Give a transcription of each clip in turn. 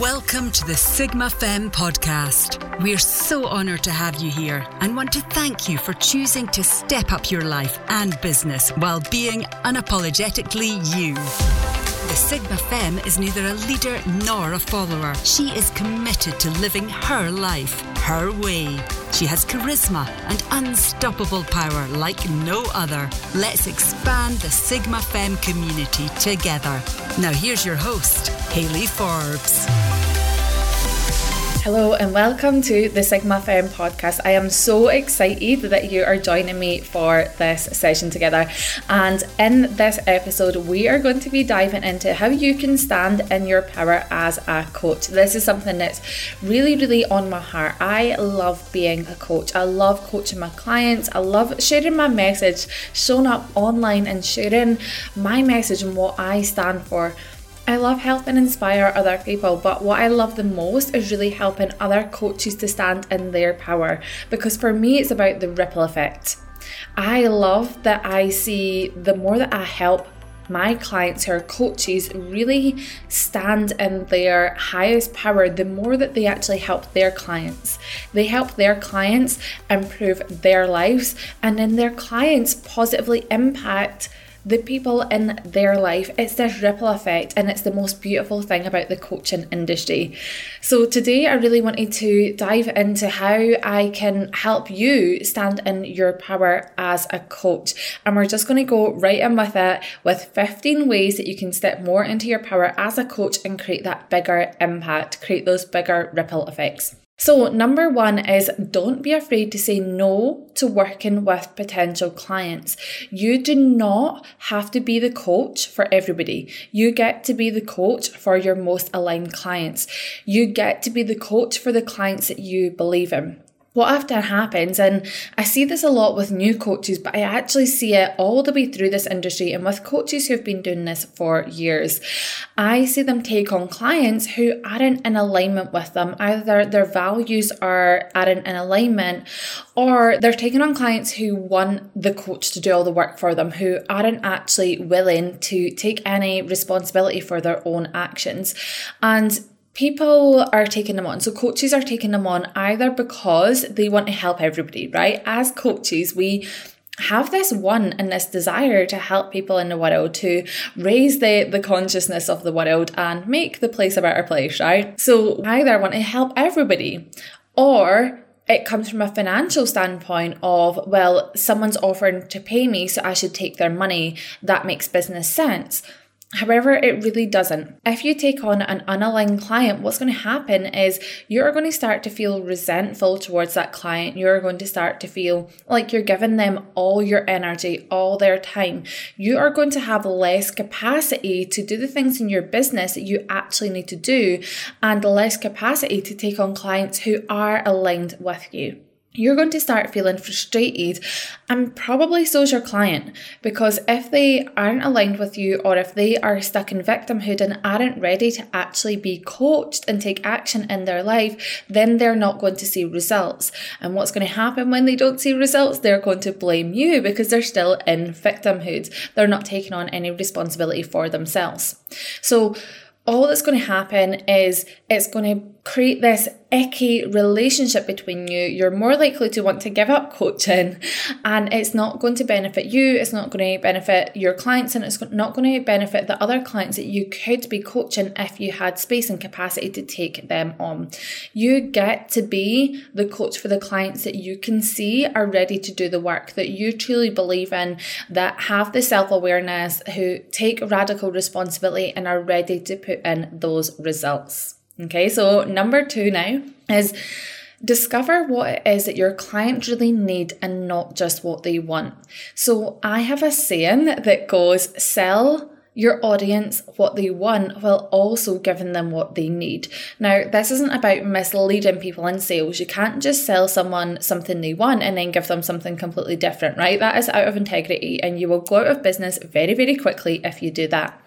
Welcome to the Sigma Femme podcast. We're so honoured to have you here and want to thank you for choosing to step up your life and business while being unapologetically you. The Sigma Femme is neither a leader nor a follower. She is committed to living her life, her way. She has charisma and unstoppable power like no other. Let's expand the Sigma Femme community together. Now, here's your host, Hayley Forbes. Hello and welcome to the Sigma Femme podcast. I am so excited that you are joining me for this session together. And in this episode, we are going to be diving into how you can stand in your power as a coach. This is something that's really, really on my heart. I love being a coach. I love coaching my clients. I love sharing my message, showing up online and sharing my message and what I stand for. I love helping inspire other people, but what I love the most is really helping other coaches to stand in their power because for me, it's about the ripple effect. I love that I see the more that I help my clients who are coaches really stand in their highest power, the more that they actually help their clients. They help their clients improve their lives, and then their clients positively impact the people in their life. It's this ripple effect, and it's the most beautiful thing about the coaching industry. So, today I really wanted to dive into how I can help you stand in your power as a coach. And we're just going to go right in with it with 15 ways that you can step more into your power as a coach and create that bigger impact, create those bigger ripple effects. So, number one is don't be afraid to say no to working with potential clients. You do not have to be the coach for everybody. You get to be the coach for your most aligned clients. You get to be the coach for the clients that you believe in what often happens, and I see this a lot with new coaches, but I actually see it all the way through this industry and with coaches who've been doing this for years. I see them take on clients who aren't in alignment with them. Either their values are aren't in alignment, or they're taking on clients who want the coach to do all the work for them, who aren't actually willing to take any responsibility for their own actions. And people are taking them on. So coaches are taking them on either because they want to help everybody, right? As coaches, we have this one and this desire to help people in the world to raise the, the consciousness of the world and make the place a better place, right? So either want to help everybody or it comes from a financial standpoint of, well, someone's offering to pay me, so I should take their money. That makes business sense. However, it really doesn't. If you take on an unaligned client, what's going to happen is you're going to start to feel resentful towards that client. You're going to start to feel like you're giving them all your energy, all their time. You are going to have less capacity to do the things in your business that you actually need to do, and less capacity to take on clients who are aligned with you you're going to start feeling frustrated and probably so's your client because if they aren't aligned with you or if they are stuck in victimhood and aren't ready to actually be coached and take action in their life then they're not going to see results. And what's going to happen when they don't see results? They're going to blame you because they're still in victimhood. They're not taking on any responsibility for themselves. So all that's going to happen is it's going to create this icky relationship between you. You're more likely to want to give up coaching, and it's not going to benefit you, it's not going to benefit your clients, and it's not going to benefit the other clients that you could be coaching if you had space and capacity to take them on. You get to be the coach for the clients that you can see are ready to do the work that you truly believe in, that have the self awareness, who take radical responsibility and are ready to put in those results. Okay, so number two now is discover what it is that your client really need and not just what they want. So I have a saying that goes sell your audience what they want while also giving them what they need. Now, this isn't about misleading people in sales. You can't just sell someone something they want and then give them something completely different, right? That is out of integrity and you will go out of business very, very quickly if you do that.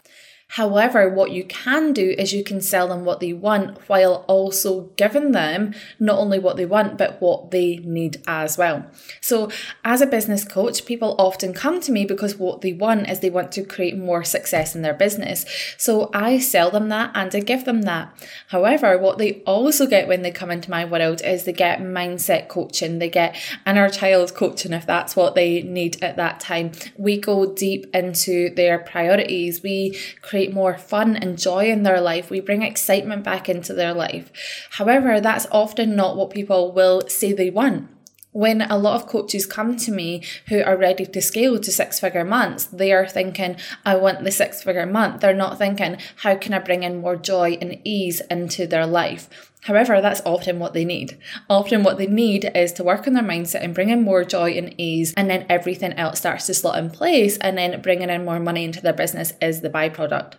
However, what you can do is you can sell them what they want while also giving them not only what they want, but what they need as well. So, as a business coach, people often come to me because what they want is they want to create more success in their business. So, I sell them that and I give them that. However, what they also get when they come into my world is they get mindset coaching, they get inner child coaching if that's what they need at that time. We go deep into their priorities, we create create more fun and joy in their life. We bring excitement back into their life. However, that's often not what people will say they want when a lot of coaches come to me who are ready to scale to six figure months, they are thinking, I want the six figure month. They're not thinking, how can I bring in more joy and ease into their life? However, that's often what they need. Often, what they need is to work on their mindset and bring in more joy and ease, and then everything else starts to slot in place, and then bringing in more money into their business is the byproduct.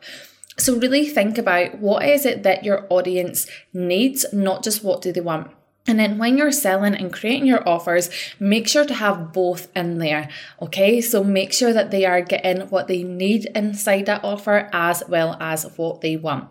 So, really think about what is it that your audience needs, not just what do they want. And then when you're selling and creating your offers, make sure to have both in there. Okay, so make sure that they are getting what they need inside that offer as well as what they want.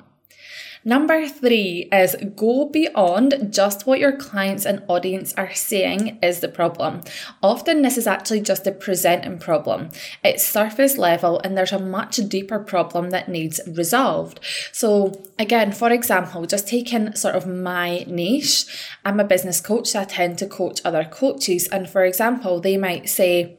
Number three is go beyond just what your clients and audience are saying is the problem. Often, this is actually just a presenting problem. It's surface level, and there's a much deeper problem that needs resolved. So, again, for example, just taking sort of my niche, I'm a business coach, so I tend to coach other coaches. And for example, they might say,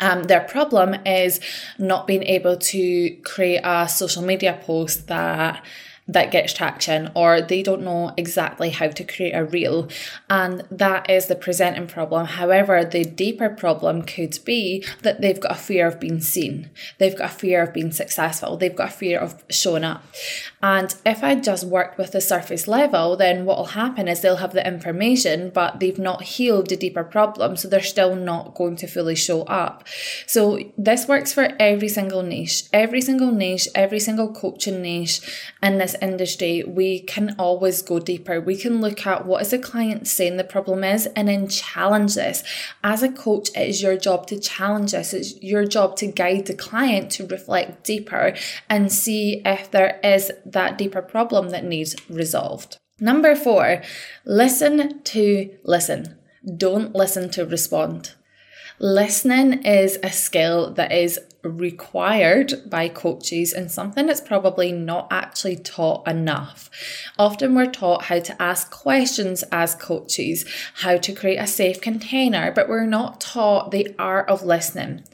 um, their problem is not being able to create a social media post that that gets traction or they don't know exactly how to create a reel. And that is the presenting problem. However the deeper problem could be that they've got a fear of being seen. They've got a fear of being successful. They've got a fear of showing up. And if i just worked with the surface level then what will happen is they'll have the information but they've not healed the deeper problem so they're still not going to fully show up. So this works for every single niche. Every single niche every single coaching niche in this industry, we can always go deeper. We can look at what is the client saying the problem is and then challenge this. As a coach, it is your job to challenge this. It's your job to guide the client to reflect deeper and see if there is that deeper problem that needs resolved. Number four, listen to listen. Don't listen to respond. Listening is a skill that is required by coaches and something that's probably not actually taught enough. Often we're taught how to ask questions as coaches, how to create a safe container, but we're not taught the art of listening.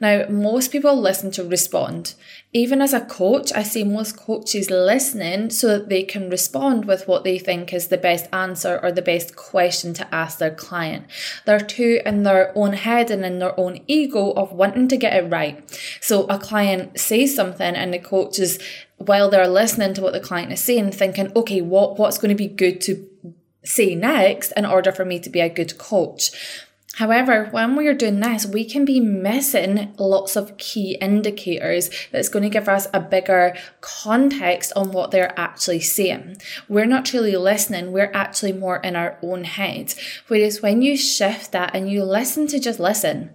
Now, most people listen to respond. Even as a coach, I see most coaches listening so that they can respond with what they think is the best answer or the best question to ask their client. They're too in their own head and in their own ego of wanting to get it right. So a client says something and the coach is, while they're listening to what the client is saying, thinking, okay, what, what's going to be good to say next in order for me to be a good coach? However, when we're doing this, we can be missing lots of key indicators that's going to give us a bigger context on what they're actually saying. We're not truly listening, we're actually more in our own head. Whereas when you shift that and you listen to just listen,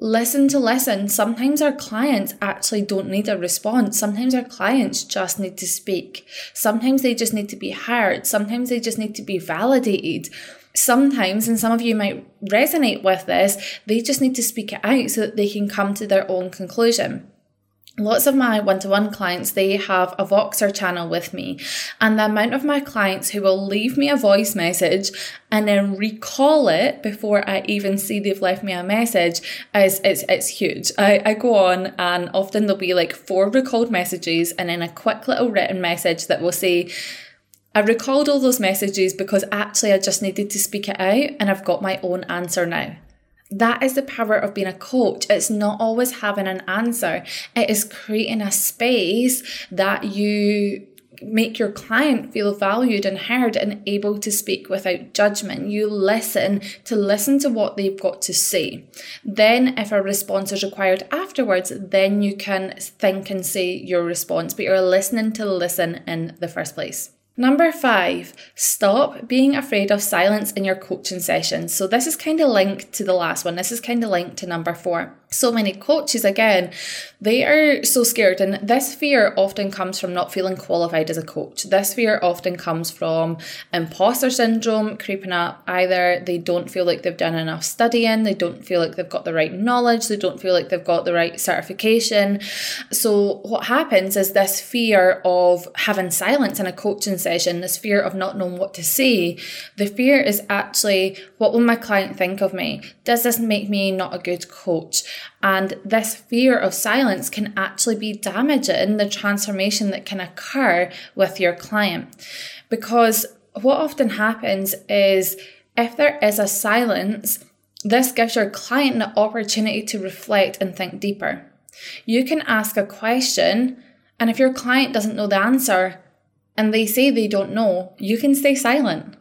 listen to listen. Sometimes our clients actually don't need a response. Sometimes our clients just need to speak. Sometimes they just need to be heard. Sometimes they just need to be validated. Sometimes, and some of you might resonate with this, they just need to speak it out so that they can come to their own conclusion. Lots of my one-to-one clients they have a voxer channel with me and the amount of my clients who will leave me a voice message and then recall it before i even see they've left me a message is it's, it's huge. I, I go on and often there'll be like four recalled messages and then a quick little written message that will say I recalled all those messages because actually I just needed to speak it out and I've got my own answer now. That is the power of being a coach. It's not always having an answer, it is creating a space that you make your client feel valued and heard and able to speak without judgment. You listen to listen to what they've got to say. Then, if a response is required afterwards, then you can think and say your response, but you're listening to listen in the first place. Number five, stop being afraid of silence in your coaching sessions. So, this is kind of linked to the last one. This is kind of linked to number four. So many coaches again they are so scared. And this fear often comes from not feeling qualified as a coach. This fear often comes from imposter syndrome creeping up. Either they don't feel like they've done enough studying they don't feel like they've got the right knowledge they don't feel like they've got the right certification. So what happens is this fear of having silence in a coaching session this fear of not knowing what to say the fear is actually what will my client think of me? Does this make me not a good coach and this fear of silence can actually be damaging the transformation that can occur with your client. Because what often happens is if there is a silence, this gives your client the opportunity to reflect and think deeper. You can ask a question, and if your client doesn't know the answer and they say they don't know, you can stay silent.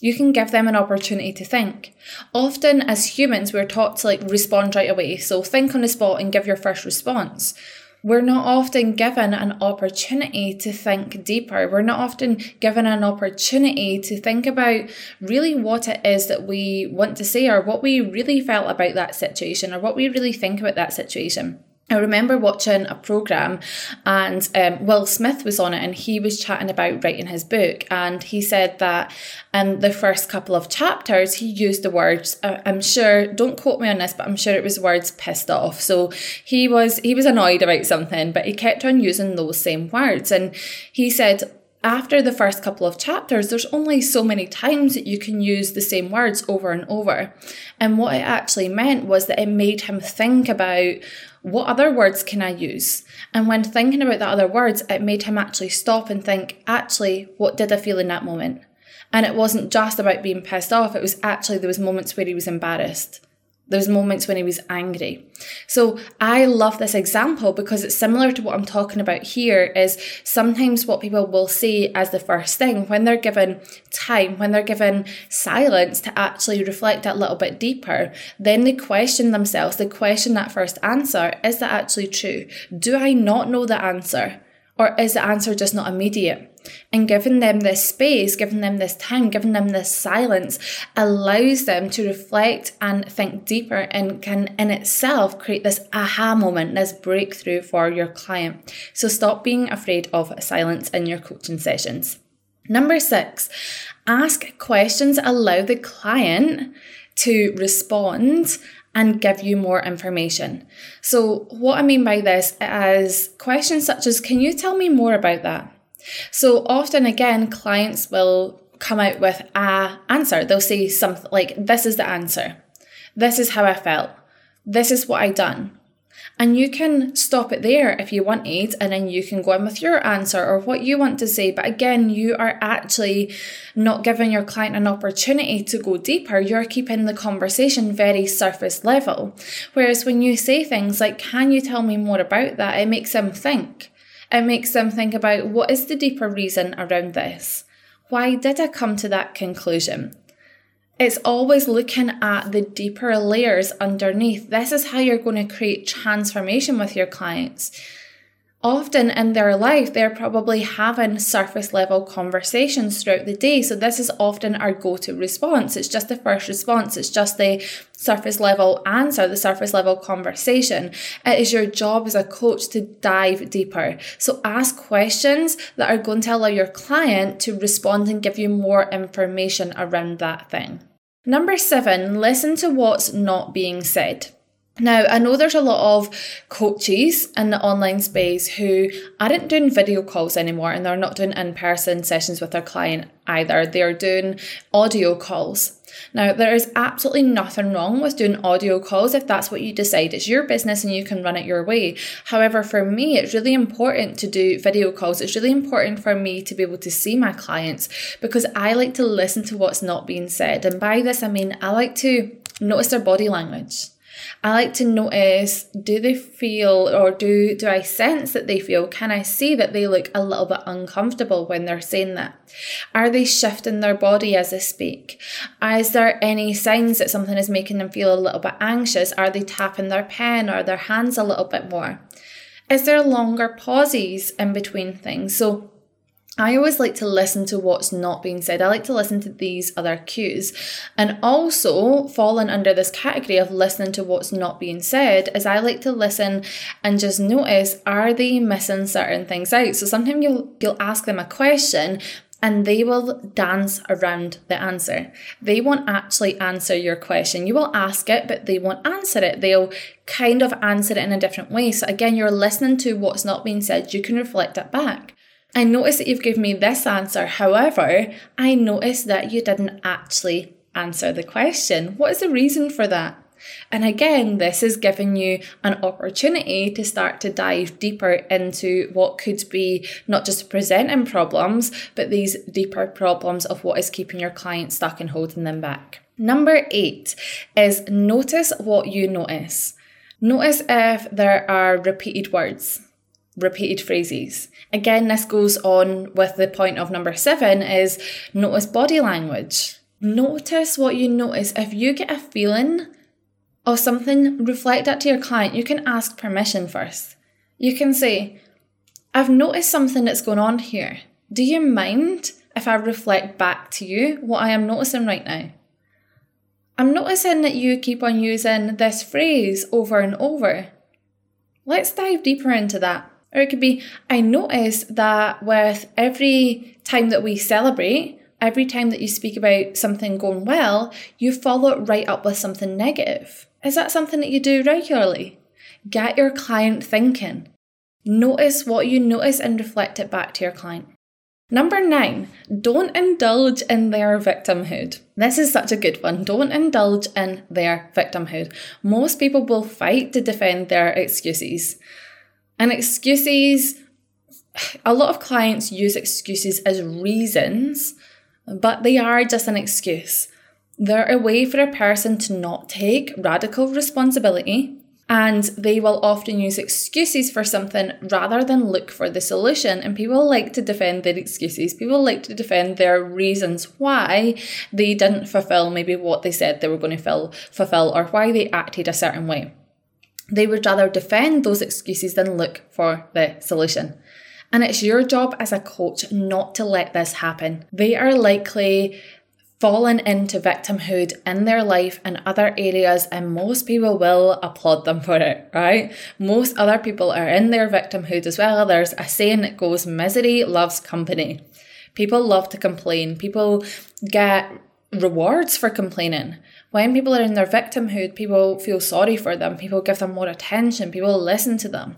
You can give them an opportunity to think. Often, as humans, we're taught to like respond right away. So, think on the spot and give your first response. We're not often given an opportunity to think deeper. We're not often given an opportunity to think about really what it is that we want to say or what we really felt about that situation or what we really think about that situation. I remember watching a program and um, Will Smith was on it and he was chatting about writing his book and he said that in the first couple of chapters he used the words uh, I'm sure don't quote me on this but I'm sure it was words pissed off so he was he was annoyed about something but he kept on using those same words and he said after the first couple of chapters, there's only so many times that you can use the same words over and over. And what it actually meant was that it made him think about what other words can I use? And when thinking about the other words, it made him actually stop and think, actually, what did I feel in that moment? And it wasn't just about being pissed off, it was actually there was moments where he was embarrassed. There's moments when he was angry. So I love this example because it's similar to what I'm talking about here is sometimes what people will say as the first thing when they're given time, when they're given silence to actually reflect that little bit deeper, then they question themselves, they question that first answer. Is that actually true? Do I not know the answer? Or is the answer just not immediate? And giving them this space, giving them this time, giving them this silence allows them to reflect and think deeper and can in itself create this aha moment, this breakthrough for your client. So stop being afraid of silence in your coaching sessions. Number six, ask questions, allow the client to respond and give you more information. So, what I mean by this is questions such as Can you tell me more about that? So, often again, clients will come out with a answer. They'll say something like, This is the answer. This is how I felt. This is what I done. And you can stop it there if you wanted, and then you can go in with your answer or what you want to say. But again, you are actually not giving your client an opportunity to go deeper. You're keeping the conversation very surface level. Whereas when you say things like, Can you tell me more about that? it makes them think. It makes them think about what is the deeper reason around this? Why did I come to that conclusion? It's always looking at the deeper layers underneath. This is how you're going to create transformation with your clients often in their life, they're probably having surface level conversations throughout the day. So, this is often our go to response. It's just the first response, it's just the surface level answer, the surface level conversation. It is your job as a coach to dive deeper. So, ask questions that are going to allow your client to respond and give you more information around that thing. Number seven, listen to what's not being said. Now, I know there's a lot of coaches in the online space who aren't doing video calls anymore and they're not doing in person sessions with their client either. They're doing audio calls. Now, there is absolutely nothing wrong with doing audio calls if that's what you decide. It's your business and you can run it your way. However, for me, it's really important to do video calls. It's really important for me to be able to see my clients because I like to listen to what's not being said. And by this, I mean I like to notice their body language. I like to notice do they feel or do do I sense that they feel? Can I see that they look a little bit uncomfortable when they're saying that? Are they shifting their body as they speak? Is there any signs that something is making them feel a little bit anxious? Are they tapping their pen or their hands a little bit more? Is there longer pauses in between things? So I always like to listen to what's not being said. I like to listen to these other cues. And also, falling under this category of listening to what's not being said, is I like to listen and just notice are they missing certain things out? So sometimes you'll you'll ask them a question and they will dance around the answer. They won't actually answer your question. You will ask it, but they won't answer it. They'll kind of answer it in a different way. So again, you're listening to what's not being said. You can reflect it back. I notice that you've given me this answer. However, I notice that you didn't actually answer the question. What is the reason for that? And again, this is giving you an opportunity to start to dive deeper into what could be not just presenting problems, but these deeper problems of what is keeping your client stuck and holding them back. Number eight is notice what you notice. Notice if there are repeated words repeated phrases. Again, this goes on with the point of number seven is notice body language. Notice what you notice. If you get a feeling of something, reflect that to your client. You can ask permission first. You can say, I've noticed something that's going on here. Do you mind if I reflect back to you what I am noticing right now? I'm noticing that you keep on using this phrase over and over. Let's dive deeper into that. Or it could be, I notice that with every time that we celebrate, every time that you speak about something going well, you follow it right up with something negative. Is that something that you do regularly? Get your client thinking. Notice what you notice and reflect it back to your client. Number nine, don't indulge in their victimhood. This is such a good one. Don't indulge in their victimhood. Most people will fight to defend their excuses. And excuses, a lot of clients use excuses as reasons, but they are just an excuse. They're a way for a person to not take radical responsibility, and they will often use excuses for something rather than look for the solution. And people like to defend their excuses, people like to defend their reasons why they didn't fulfill maybe what they said they were going to fulfill or why they acted a certain way. They would rather defend those excuses than look for the solution. And it's your job as a coach not to let this happen. They are likely fallen into victimhood in their life and other areas, and most people will applaud them for it, right? Most other people are in their victimhood as well. There's a saying that goes, misery loves company. People love to complain. People get rewards for complaining. When people are in their victimhood, people feel sorry for them, people give them more attention, people listen to them.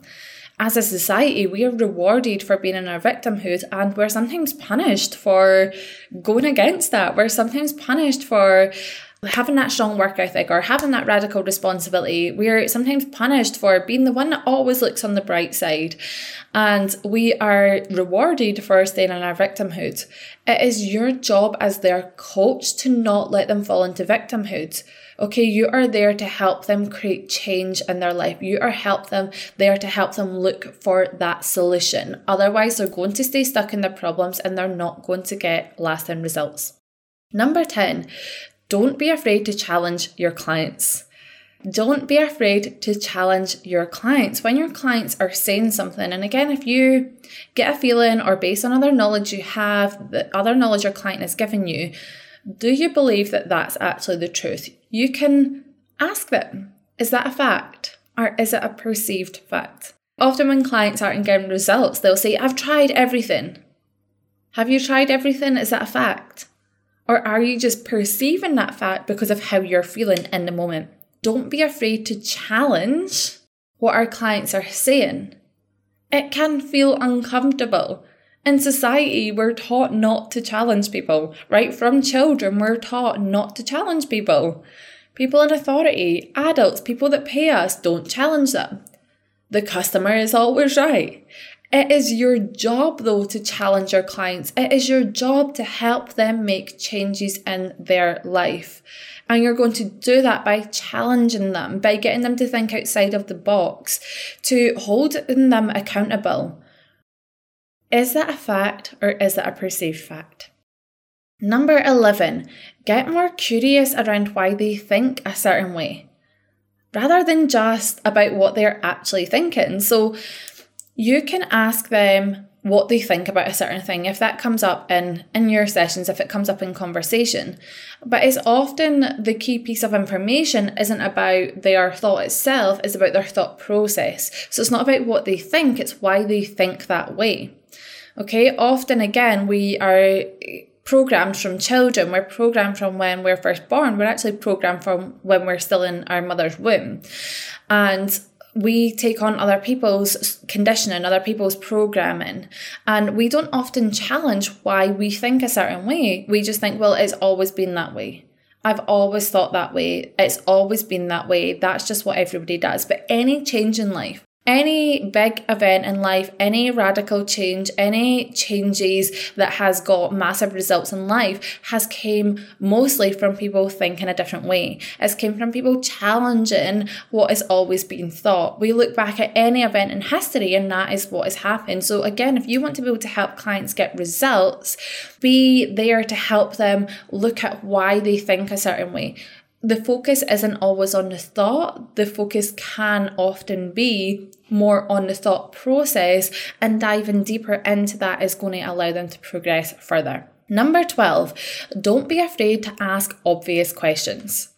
As a society, we are rewarded for being in our victimhood and we're sometimes punished for going against that. We're sometimes punished for having that strong work ethic or having that radical responsibility, we're sometimes punished for being the one that always looks on the bright side. And we are rewarded for staying in our victimhood. It is your job as their coach to not let them fall into victimhood. Okay, you are there to help them create change in their life. You are help them there to help them look for that solution. Otherwise, they're going to stay stuck in their problems and they're not going to get lasting results. Number 10, don't be afraid to challenge your clients. Don't be afraid to challenge your clients. When your clients are saying something, and again, if you get a feeling or based on other knowledge you have, the other knowledge your client has given you, do you believe that that's actually the truth? You can ask them, is that a fact or is it a perceived fact? Often, when clients aren't getting results, they'll say, I've tried everything. Have you tried everything? Is that a fact? Or are you just perceiving that fact because of how you're feeling in the moment? Don't be afraid to challenge what our clients are saying. It can feel uncomfortable. In society, we're taught not to challenge people. Right from children, we're taught not to challenge people. People in authority, adults, people that pay us, don't challenge them. The customer is always right. It is your job, though, to challenge your clients. It is your job to help them make changes in their life. And you're going to do that by challenging them, by getting them to think outside of the box, to holding them accountable. Is that a fact or is that a perceived fact? Number 11, get more curious around why they think a certain way, rather than just about what they're actually thinking. So, you can ask them, what they think about a certain thing if that comes up in in your sessions if it comes up in conversation. But it's often the key piece of information isn't about their thought itself it's about their thought process. So it's not about what they think it's why they think that way. Okay often again we are programmed from children. We're programmed from when we're first born. We're actually programmed from when we're still in our mother's womb. And we take on other people's conditioning, other people's programming, and we don't often challenge why we think a certain way. We just think, well, it's always been that way. I've always thought that way. It's always been that way. That's just what everybody does. But any change in life, any big event in life, any radical change, any changes that has got massive results in life has came mostly from people thinking a different way. It's came from people challenging what has always been thought. We look back at any event in history and that is what has happened. So again, if you want to be able to help clients get results, be there to help them look at why they think a certain way the focus isn't always on the thought. The focus can often be more on the thought process, and diving deeper into that is going to allow them to progress further. Number 12, don't be afraid to ask obvious questions.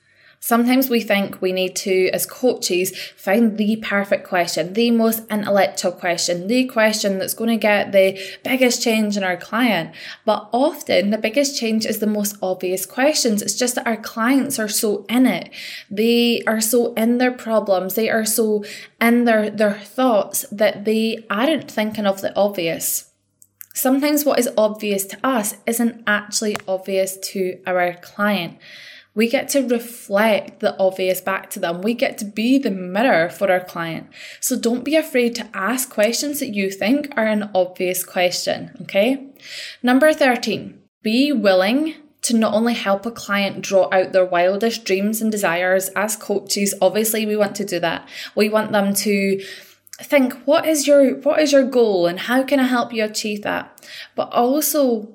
Sometimes we think we need to, as coaches, find the perfect question, the most intellectual question, the question that's going to get the biggest change in our client. But often the biggest change is the most obvious questions. It's just that our clients are so in it. They are so in their problems. They are so in their, their thoughts that they aren't thinking of the obvious. Sometimes what is obvious to us isn't actually obvious to our client. We get to reflect the obvious back to them. We get to be the mirror for our client. So don't be afraid to ask questions that you think are an obvious question, okay? Number 13, be willing to not only help a client draw out their wildest dreams and desires as coaches, obviously we want to do that. We want them to think what is your what is your goal and how can I help you achieve that? But also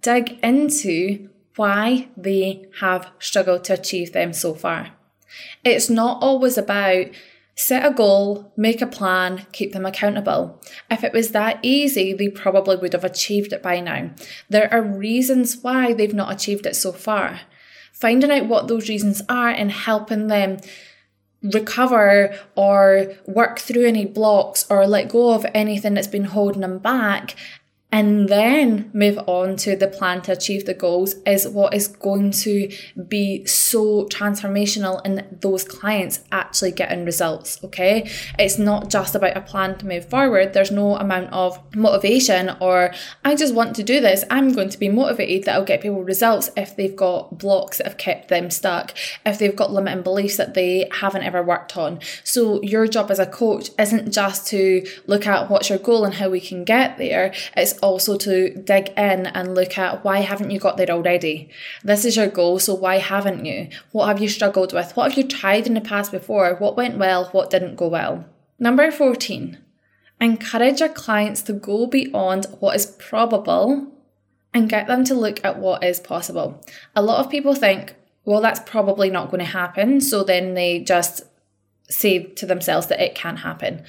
dig into why they have struggled to achieve them so far. It's not always about set a goal, make a plan, keep them accountable. If it was that easy, they probably would have achieved it by now. There are reasons why they've not achieved it so far. Finding out what those reasons are and helping them recover or work through any blocks or let go of anything that's been holding them back and then move on to the plan to achieve the goals is what is going to be so transformational in those clients actually getting results. Okay, it's not just about a plan to move forward, there's no amount of motivation or I just want to do this. I'm going to be motivated that I'll get people results if they've got blocks that have kept them stuck, if they've got limiting beliefs that they haven't ever worked on. So, your job as a coach isn't just to look at what's your goal and how we can get there, it's also to dig in and look at why haven't you got there already? This is your goal, so why haven't you? What have you struggled with? What have you tried in the past before? What went well? What didn't go well? Number 14, encourage your clients to go beyond what is probable and get them to look at what is possible. A lot of people think, well, that's probably not going to happen. So then they just say to themselves that it can't happen.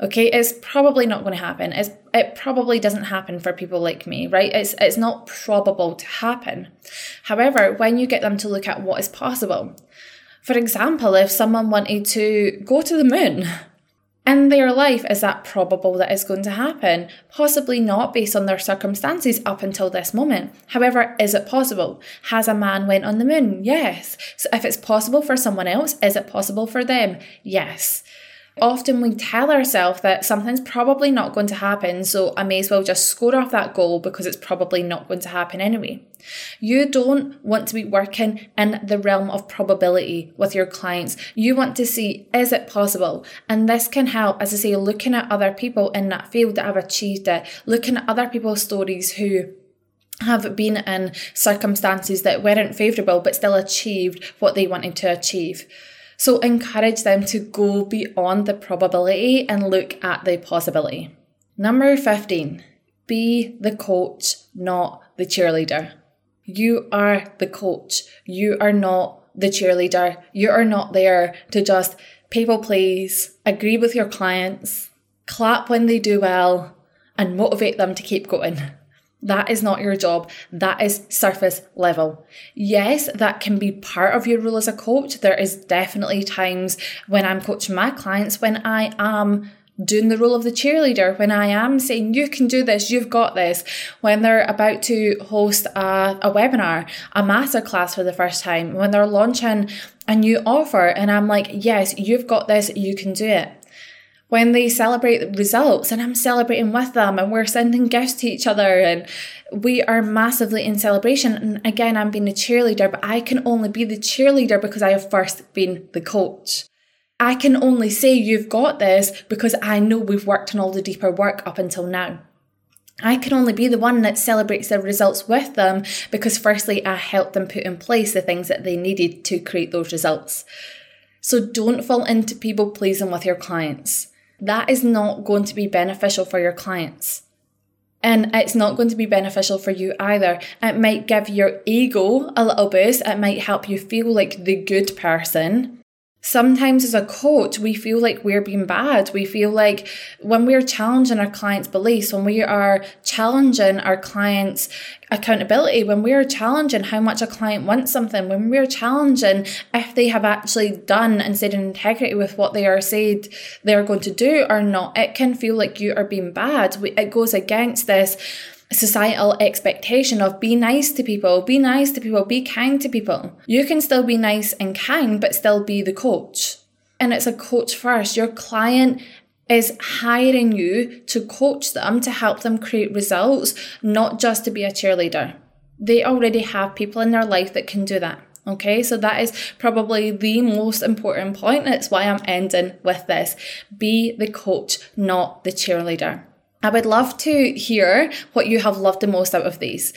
Okay, it's probably not going to happen. It's, it probably doesn't happen for people like me, right? It's it's not probable to happen. However, when you get them to look at what is possible, for example, if someone wanted to go to the moon, in their life, is that probable that is going to happen? Possibly not based on their circumstances up until this moment. However, is it possible? Has a man went on the moon? Yes. So if it's possible for someone else, is it possible for them? Yes. Often we tell ourselves that something's probably not going to happen, so I may as well just score off that goal because it's probably not going to happen anyway. You don't want to be working in the realm of probability with your clients. You want to see is it possible? And this can help, as I say, looking at other people in that field that have achieved it, looking at other people's stories who have been in circumstances that weren't favourable but still achieved what they wanted to achieve. So encourage them to go beyond the probability and look at the possibility. Number 15, be the coach, not the cheerleader. You are the coach. You are not the cheerleader. You are not there to just people please, agree with your clients, clap when they do well, and motivate them to keep going. That is not your job. That is surface level. Yes, that can be part of your role as a coach. There is definitely times when I'm coaching my clients when I am doing the role of the cheerleader, when I am saying, you can do this, you've got this, when they're about to host a, a webinar, a masterclass for the first time, when they're launching a new offer, and I'm like, yes, you've got this, you can do it when they celebrate the results and I'm celebrating with them and we're sending gifts to each other and we are massively in celebration. And again, I'm being a cheerleader, but I can only be the cheerleader because I have first been the coach. I can only say you've got this because I know we've worked on all the deeper work up until now. I can only be the one that celebrates the results with them because, firstly, I helped them put in place the things that they needed to create those results. So don't fall into people pleasing with your clients that is not going to be beneficial for your clients. And it's not going to be beneficial for you either. It might give your ego a little boost. It might help you feel like the good person. Sometimes as a coach, we feel like we're being bad. We feel like when we're challenging our clients' beliefs, when we are challenging our clients' accountability, when we're challenging how much a client wants something, when we're challenging if they have actually done and stayed in integrity with what they are said they're going to do or not, it can feel like you are being bad. It goes against this societal expectation of be nice to people, be nice to people, be kind to people. You can still be nice and kind, but still be the coach. And it's a coach first. Your client is hiring you to coach them to help them create results, not just to be a cheerleader. They already have people in their life that can do that. Okay, so that is probably the most important point. That's why I'm ending with this. Be the coach, not the cheerleader. I would love to hear what you have loved the most out of these.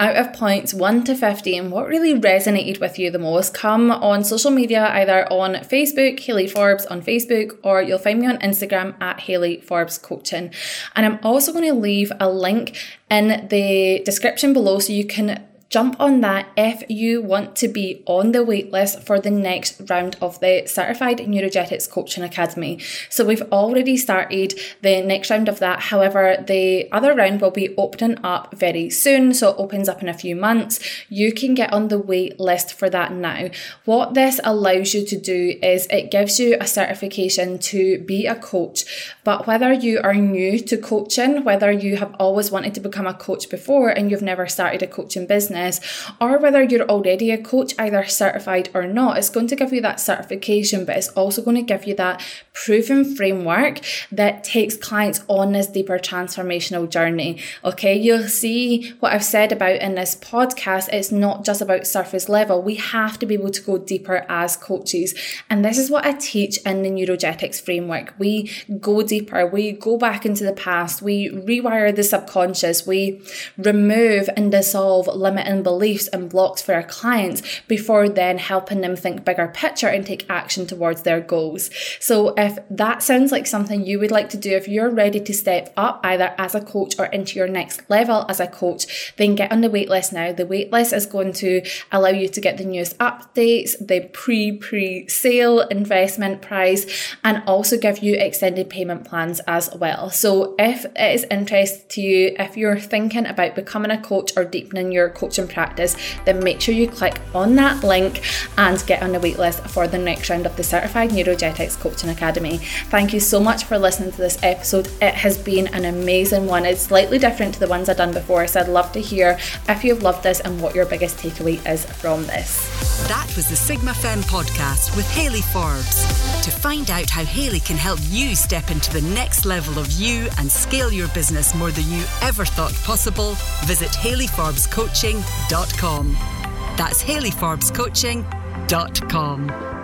Out of points 1 to 15, what really resonated with you the most? Come on social media, either on Facebook, Hayley Forbes on Facebook, or you'll find me on Instagram at Hayley Forbes Coaching. And I'm also going to leave a link in the description below so you can jump on that if you want to be on the waitlist for the next round of the Certified Neurogetics Coaching Academy. So we've already started the next round of that. However, the other round will be opening up very soon. So it opens up in a few months. You can get on the wait list for that now. What this allows you to do is it gives you a certification to be a coach. But whether you are new to coaching, whether you have always wanted to become a coach before and you've never started a coaching business, business, or whether you're already a coach, either certified or not, it's going to give you that certification, but it's also going to give you that proven framework that takes clients on this deeper transformational journey. Okay, you'll see what I've said about in this podcast. It's not just about surface level. We have to be able to go deeper as coaches. And this is what I teach in the Neurogetics framework. We go deeper, we go back into the past, we rewire the subconscious, we remove and dissolve limiting and beliefs and blocks for our clients before then helping them think bigger picture and take action towards their goals. So if that sounds like something you would like to do, if you're ready to step up either as a coach or into your next level as a coach, then get on the waitlist now. The waitlist is going to allow you to get the newest updates, the pre pre sale investment price, and also give you extended payment plans as well. So if it is interest to you, if you're thinking about becoming a coach or deepening your coaching practice, then make sure you click on that link and get on the waitlist for the next round of the Certified Neurogetics Coaching Academy. Thank you so much for listening to this episode. It has been an amazing one. It's slightly different to the ones I've done before, so I'd love to hear if you've loved this and what your biggest takeaway is from this. That was the Sigma Femme podcast with Hayley Forbes. To find out how Hayley can help you step into the next level of you and scale your business more than you ever thought possible, visit hayleyforbescoaching.com. That's hayleyforbescoaching.com.